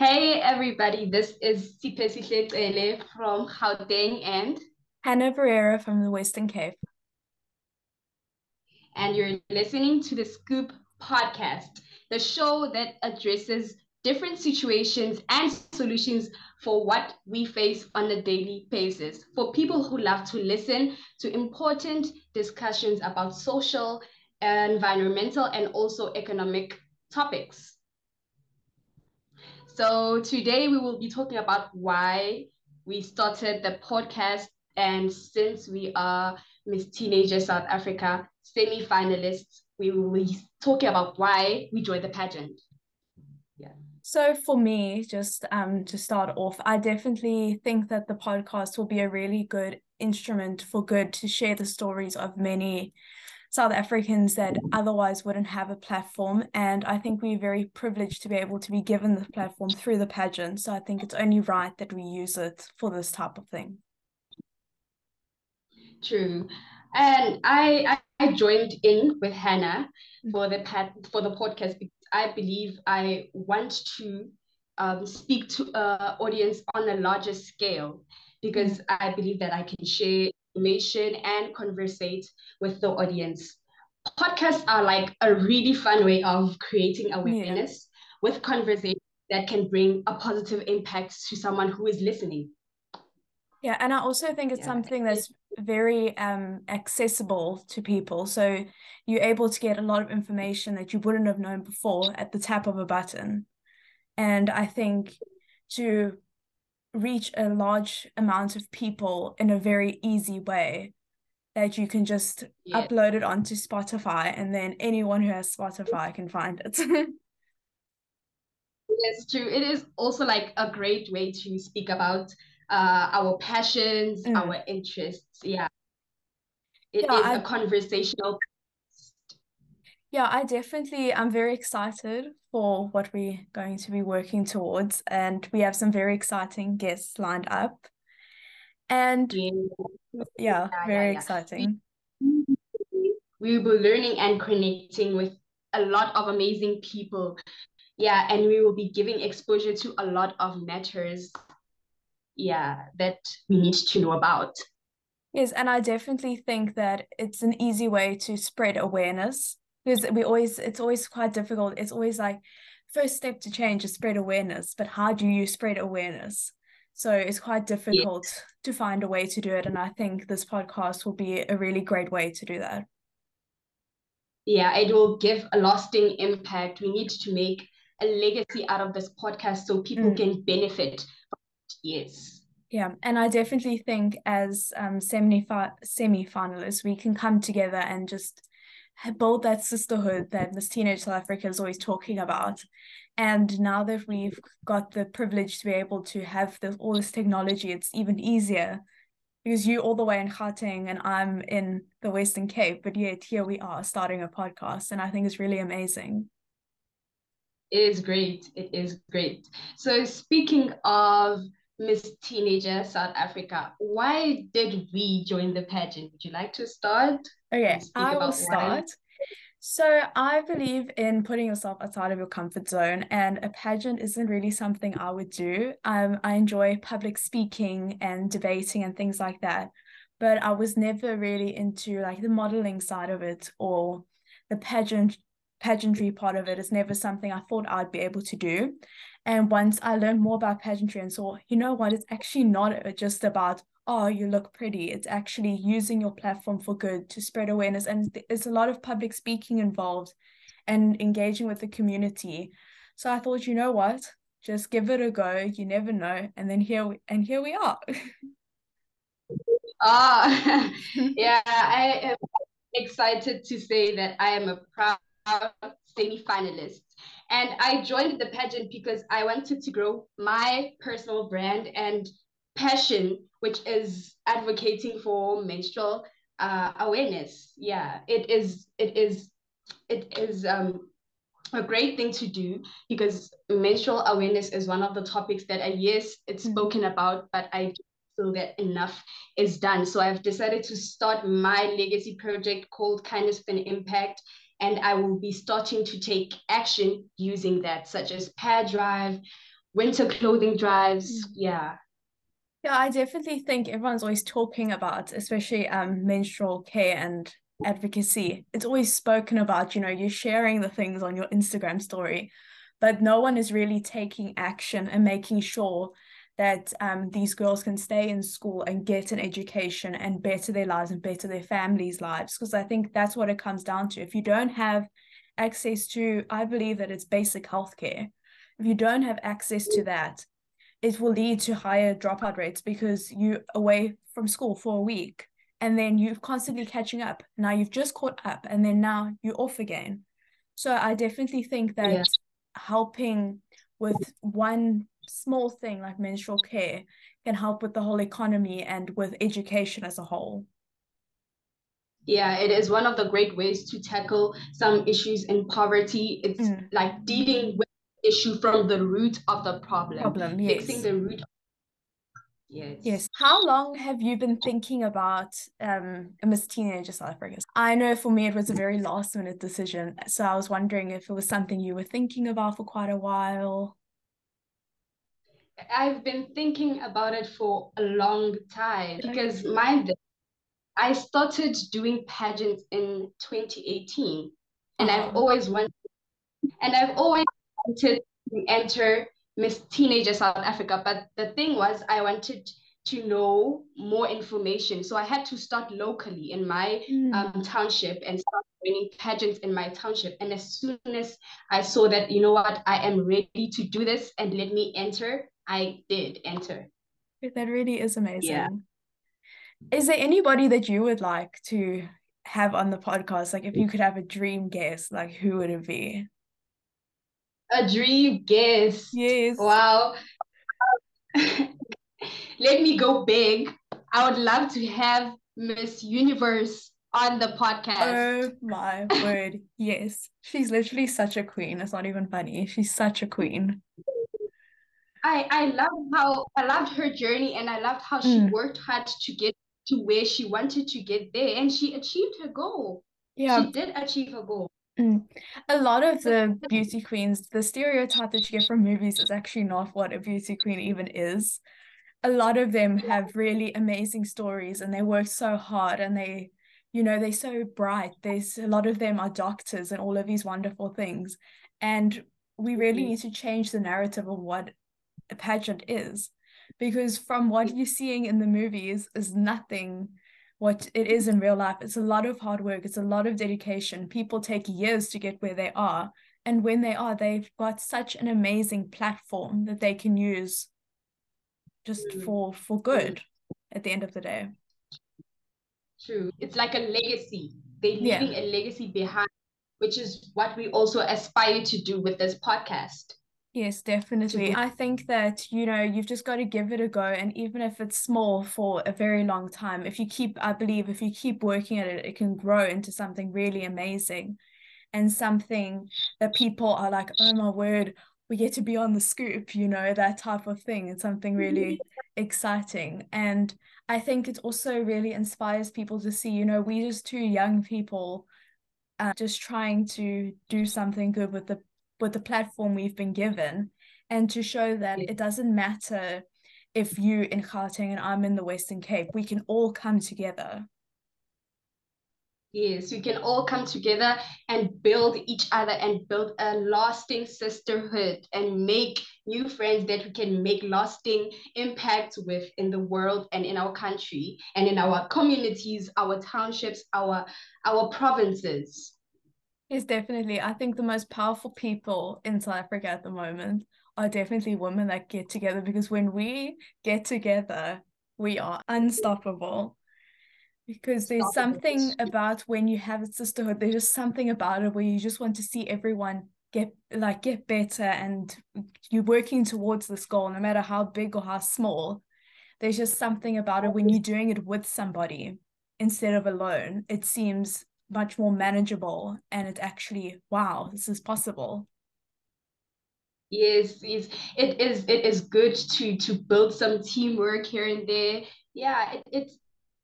Hey everybody, this is Siph'esihle Cele from Gauteng and Hannah Bareira from the Western Cape. And you're listening to the Scoop podcast, the show that addresses different situations and solutions for what we face on a daily basis. For people who love to listen to important discussions about social, environmental, and also economic topics. So today we will be talking about why we started the podcast. And since we are Miss Teenager South Africa semi-finalists, we will be talking about why we joined the pageant. Yeah. So for me, just um to start off, I definitely think that the podcast will be a really good instrument for good to share the stories of many South Africans that otherwise wouldn't have a platform. And I think we're very privileged to be able to be given the platform through the pageant. So I think it's only right that we use it for this type of thing. True. And I I joined in with Hannah mm. for the for the podcast because I believe I want to um, speak to an audience on a larger scale because mm. I believe that I can share information and conversate with the audience. Podcasts are like a really fun way of creating awareness yeah. with conversation that can bring a positive impact to someone who is listening. Yeah, and I also think it's yeah. something that's very um accessible to people. So you're able to get a lot of information that you wouldn't have known before at the tap of a button. And I think to reach a large amount of people in a very easy way that you can just yeah. upload it onto Spotify and then anyone who has Spotify can find it. It's true. It is also like a great way to speak about uh, our passions, mm. our interests. Yeah. it yeah, is I, a conversational yeah, I definitely I'm very excited for what we're going to be working towards and we have some very exciting guests lined up. And yeah, yeah very yeah, yeah. exciting. We will be learning and connecting with a lot of amazing people. Yeah, and we will be giving exposure to a lot of matters yeah that we need to know about. Yes, and I definitely think that it's an easy way to spread awareness because we always it's always quite difficult. It's always like first step to change is spread awareness but how do you spread awareness? So it's quite difficult yes. to find a way to do it and i think this podcast will be a really great way to do that. Yeah it will give a lasting impact. We need to make a legacy out of this podcast so people mm. can benefit yes. Yeah and i definitely think as um semi finalists we can come together and just build that sisterhood that Miss Teenage South Africa is always talking about. And now that we've got the privilege to be able to have this, all this technology, it's even easier because you all the way in Gauteng and I'm in the Western Cape, but yet here we are starting a podcast, and I think it's really amazing. It is great. It is great. So speaking of Miss Teenager South Africa, why did we join the pageant? Would you like to start? Okay, I will start. So I believe in putting yourself outside of your comfort zone, and a pageant isn't really something I would do. Um, I enjoy public speaking and debating and things like that, but I was never really into like the modeling side of it or the pageant pageantry part of it is never something I thought I'd be able to do. And once I learned more about pageantry and saw, you know what, it's actually not just about oh, you look pretty. It's actually using your platform for good to spread awareness. And there's a lot of public speaking involved and engaging with the community. So I thought, you know what? Just give it a go. You never know. And then here we and here we are. Ah, yeah, I am excited to say that I am a proud semi-finalist. And I joined the pageant because I wanted to grow my personal brand and passion, which is advocating for menstrual uh, awareness. Yeah, it is. It is. It is um, a great thing to do because menstrual awareness is one of the topics that I yes, it's mm-hmm. spoken about, but I feel that enough is done. So I've decided to start my legacy project called Kindness for an Impact. And I will be starting to take action using that, such as pair Drive, winter clothing drives. Mm. Yeah. Yeah, I definitely think everyone's always talking about, especially um menstrual care and advocacy. It's always spoken about, you know, you're sharing the things on your Instagram story, but no one is really taking action and making sure that um, these girls can stay in school and get an education and better their lives and better their families' lives. Because I think that's what it comes down to. If you don't have access to, I believe that it's basic healthcare. If you don't have access to that, it will lead to higher dropout rates because you're away from school for a week and then you're constantly catching up. Now you've just caught up and then now you're off again. So I definitely think that yeah. helping with one small thing like menstrual care can help with the whole economy and with education as a whole. Yeah, it is one of the great ways to tackle some issues in poverty. It's mm. like dealing with the issue from the root of the problem. Problem, yes. Fixing the root Yes. Yes. How long have you been thinking about um Miss Teenager South Africa? I know for me it was a very last minute decision. So I was wondering if it was something you were thinking about for quite a while. I've been thinking about it for a long time because mind I started doing pageants in 2018 and I've always wanted and I've always wanted to enter Miss Teenager South Africa but the thing was I wanted to know more information so I had to start locally in my mm. um, township and start winning pageants in my township and as soon as I saw that you know what I am ready to do this and let me enter I did enter. That really is amazing. Yeah. Is there anybody that you would like to have on the podcast? Like, if you could have a dream guest, like, who would it be? A dream guest. Yes. Wow. Let me go big. I would love to have Miss Universe on the podcast. Oh my word. Yes. She's literally such a queen. It's not even funny. She's such a queen. I I love how I loved her journey and I loved how she mm. worked hard to get to where she wanted to get there and she achieved her goal. Yeah. She did achieve her goal. Mm. A lot of the beauty queens, the stereotype that you get from movies is actually not what a beauty queen even is. A lot of them have really amazing stories and they work so hard and they, you know, they're so bright. There's a lot of them are doctors and all of these wonderful things. And we really mm-hmm. need to change the narrative of what a pageant is. Because from what you're seeing in the movies is nothing what it is in real life. It's a lot of hard work. It's a lot of dedication. People take years to get where they are. And when they are they've got such an amazing platform that they can use just mm. for for good at the end of the day. True. It's like a legacy. They're leaving yeah. a legacy behind which is what we also aspire to do with this podcast Yes, definitely. I think that, you know, you've just got to give it a go. And even if it's small for a very long time, if you keep, I believe, if you keep working at it, it can grow into something really amazing and something that people are like, oh my word, we get to be on the scoop, you know, that type of thing. It's something really exciting. And I think it also really inspires people to see, you know, we just two young people uh, just trying to do something good with the with the platform we've been given and to show that yeah. it doesn't matter if you in Gauteng and I'm in the Western Cape, we can all come together. Yes, we can all come together and build each other and build a lasting sisterhood and make new friends that we can make lasting impact with in the world and in our country and in our communities, our townships, our our provinces. Yes, definitely. I think the most powerful people in South Africa at the moment are definitely women that get together because when we get together, we are unstoppable. Because there's something about when you have a sisterhood, there's just something about it where you just want to see everyone get like get better and you're working towards this goal, no matter how big or how small. There's just something about it when you're doing it with somebody instead of alone. It seems much more manageable and it's actually wow this is possible. Yes yes. It is it is good to to build some teamwork here and there. Yeah it, it's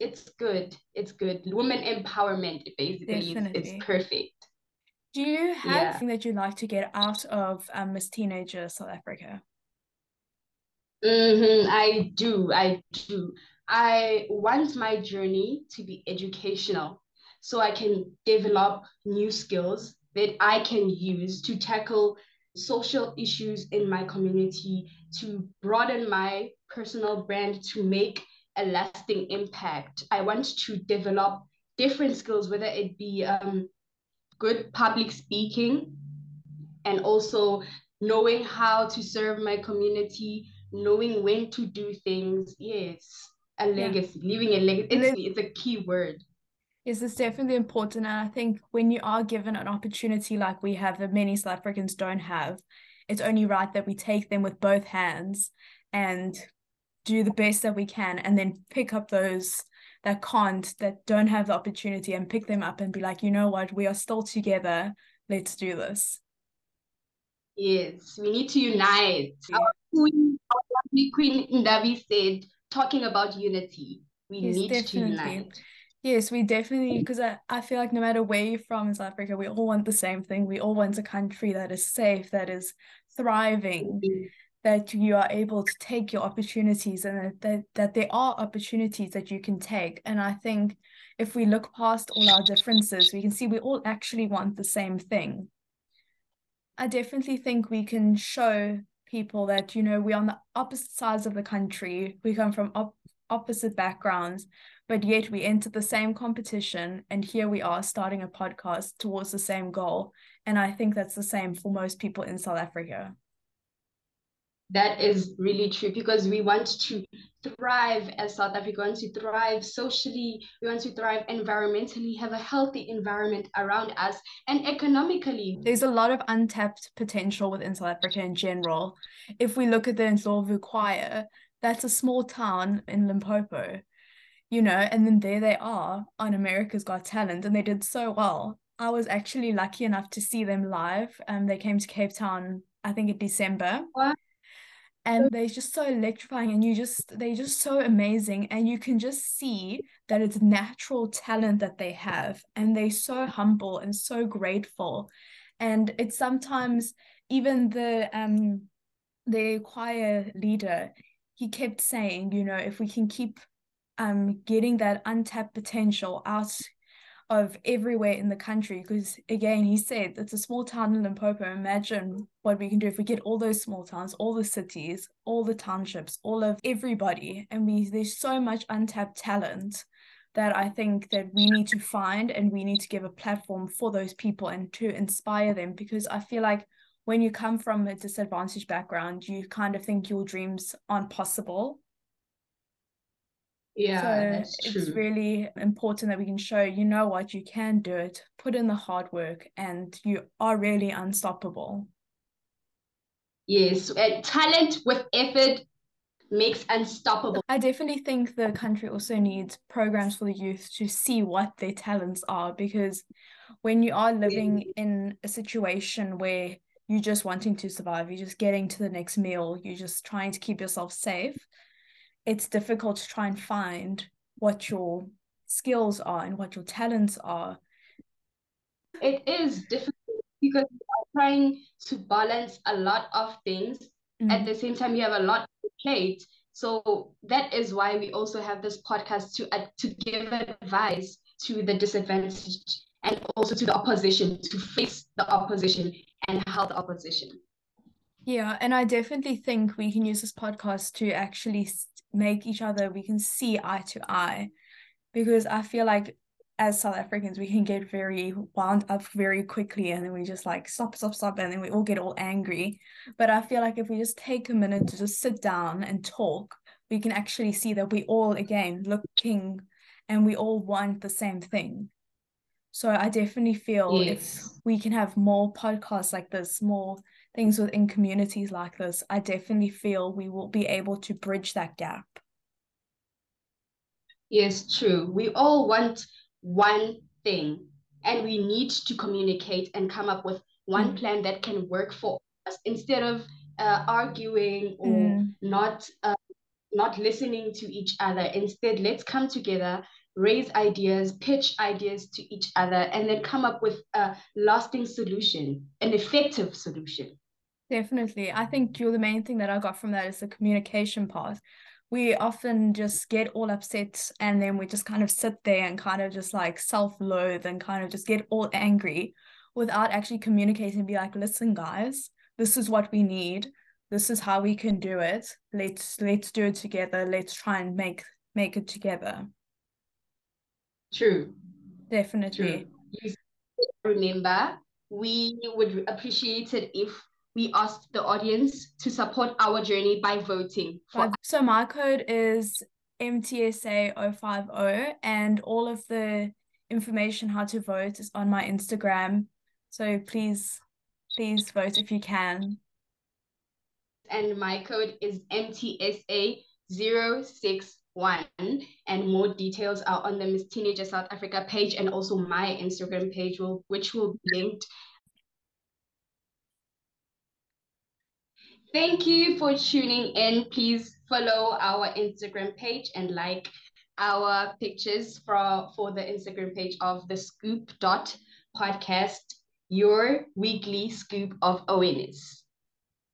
it's good. It's good. Women empowerment basically is, it's perfect. Do you have yeah. anything that you'd like to get out of um, miss teenager south africa? Mm-hmm, I do. I do. I want my journey to be educational so I can develop new skills that I can use to tackle social issues in my community, to broaden my personal brand, to make a lasting impact. I want to develop different skills, whether it be um, good public speaking and also knowing how to serve my community, knowing when to do things. Yes, a legacy, yeah. leaving a legacy. It's, it's a key word. Yes, it's definitely important. And I think when you are given an opportunity like we have that many South Africans don't have, it's only right that we take them with both hands and do the best that we can and then pick up those that can't, that don't have the opportunity and pick them up and be like, you know what, we are still together. Let's do this. Yes, we need to unite. Yeah. Our queen, our Queen Ndavi said, talking about unity, we yes, need definitely. to unite. Yes, we definitely, because I, I feel like no matter where you're from in South Africa, we all want the same thing. We all want a country that is safe, that is thriving, mm-hmm. that you are able to take your opportunities and that, that, that there are opportunities that you can take. And I think if we look past all our differences, we can see we all actually want the same thing. I definitely think we can show people that, you know, we're on the opposite sides of the country, we come from op- opposite backgrounds, but yet we enter the same competition and here we are starting a podcast towards the same goal and i think that's the same for most people in south africa that is really true because we want to thrive as South Africa, we want to thrive socially, we want to thrive environmentally, have a healthy environment around us, and economically. There's a lot of untapped potential within South Africa in general. If we look at the Ndlovu Choir, that's a small town in Limpopo you know, and then there they are on America's Got Talent, and they did so well. I was actually lucky enough to see them live. Um, they came to Cape Town, I think in December. Wow. And they're just so electrifying, and you just they're just so amazing, and you can just see that it's natural talent that they have, and they're so humble and so grateful, and it's sometimes even the um the choir leader he kept saying, you know, if we can keep um, getting that untapped potential out of everywhere in the country. Because again, he said it's a small town in Limpopo. Imagine what we can do if we get all those small towns, all the cities, all the townships, all of everybody, and we there's so much untapped talent that I think that we need to find and we need to give a platform for those people and to inspire them because I feel like when you come from a disadvantaged background, you kind of think your dreams aren't possible yeah, so that's true. It's really important that we can show, you know what, you can do it, put in the hard work, and you are really unstoppable. Yes, and talent with effort makes unstoppable. I definitely think the country also needs programs for the youth to see what their talents are because when you are living in a situation where you're just wanting to survive, you're just getting to the next meal, you're just trying to keep yourself safe, it's difficult to try and find what your skills are and what your talents are. It is difficult because you're trying to balance a lot of things. Mm. At the same time, you have a lot to plate. So that is why we also have this podcast to uh, to give advice to the disadvantaged and also to the opposition to face the opposition and help the opposition. Yeah, and I definitely think we can use this podcast to actually make each other we can see eye to eye. Because i feel like as south africans we can get very wound up very quickly and then we just like stop stop stop and then we all get all angry. But i feel like if we just take a minute to just sit down and talk we can actually see that we all again looking and we all want the same thing so i definitely feel yes. if we can have more podcasts like this more things within communities like this, I definitely feel we will be able to bridge that gap. Yes, true. We all want one thing and we need to communicate and come up with one mm. plan that can work for us instead of uh, arguing or mm. not uh, not listening to each other. Instead, let's come together, raise ideas, pitch ideas to each other, and then come up with a lasting solution, an effective solution. Definitely. I think you're the main thing that I got from that is the communication part. We often just get all upset and then we just kind of sit there and kind of just like self loathe and kind of just get all angry without actually communicating be like, listen, guys, this is what we need. This is how we can do it. Let's let's do it together. Let's try and make make it together. True. Definitely. True. Remember, we would appreciate it if we asked the audience to support our journey by voting. So my code is MTSA050 and all of the information how to vote is on my Instagram. So please, please vote if you can. And my code is MTSA061 and more details are on the Miss Teenager South Africa page and also my Instagram page will which will be linked Thank you for tuning in. Please follow our Instagram page and like our pictures for, for the Instagram page of the scoop dot podcast, your weekly scoop of awareness.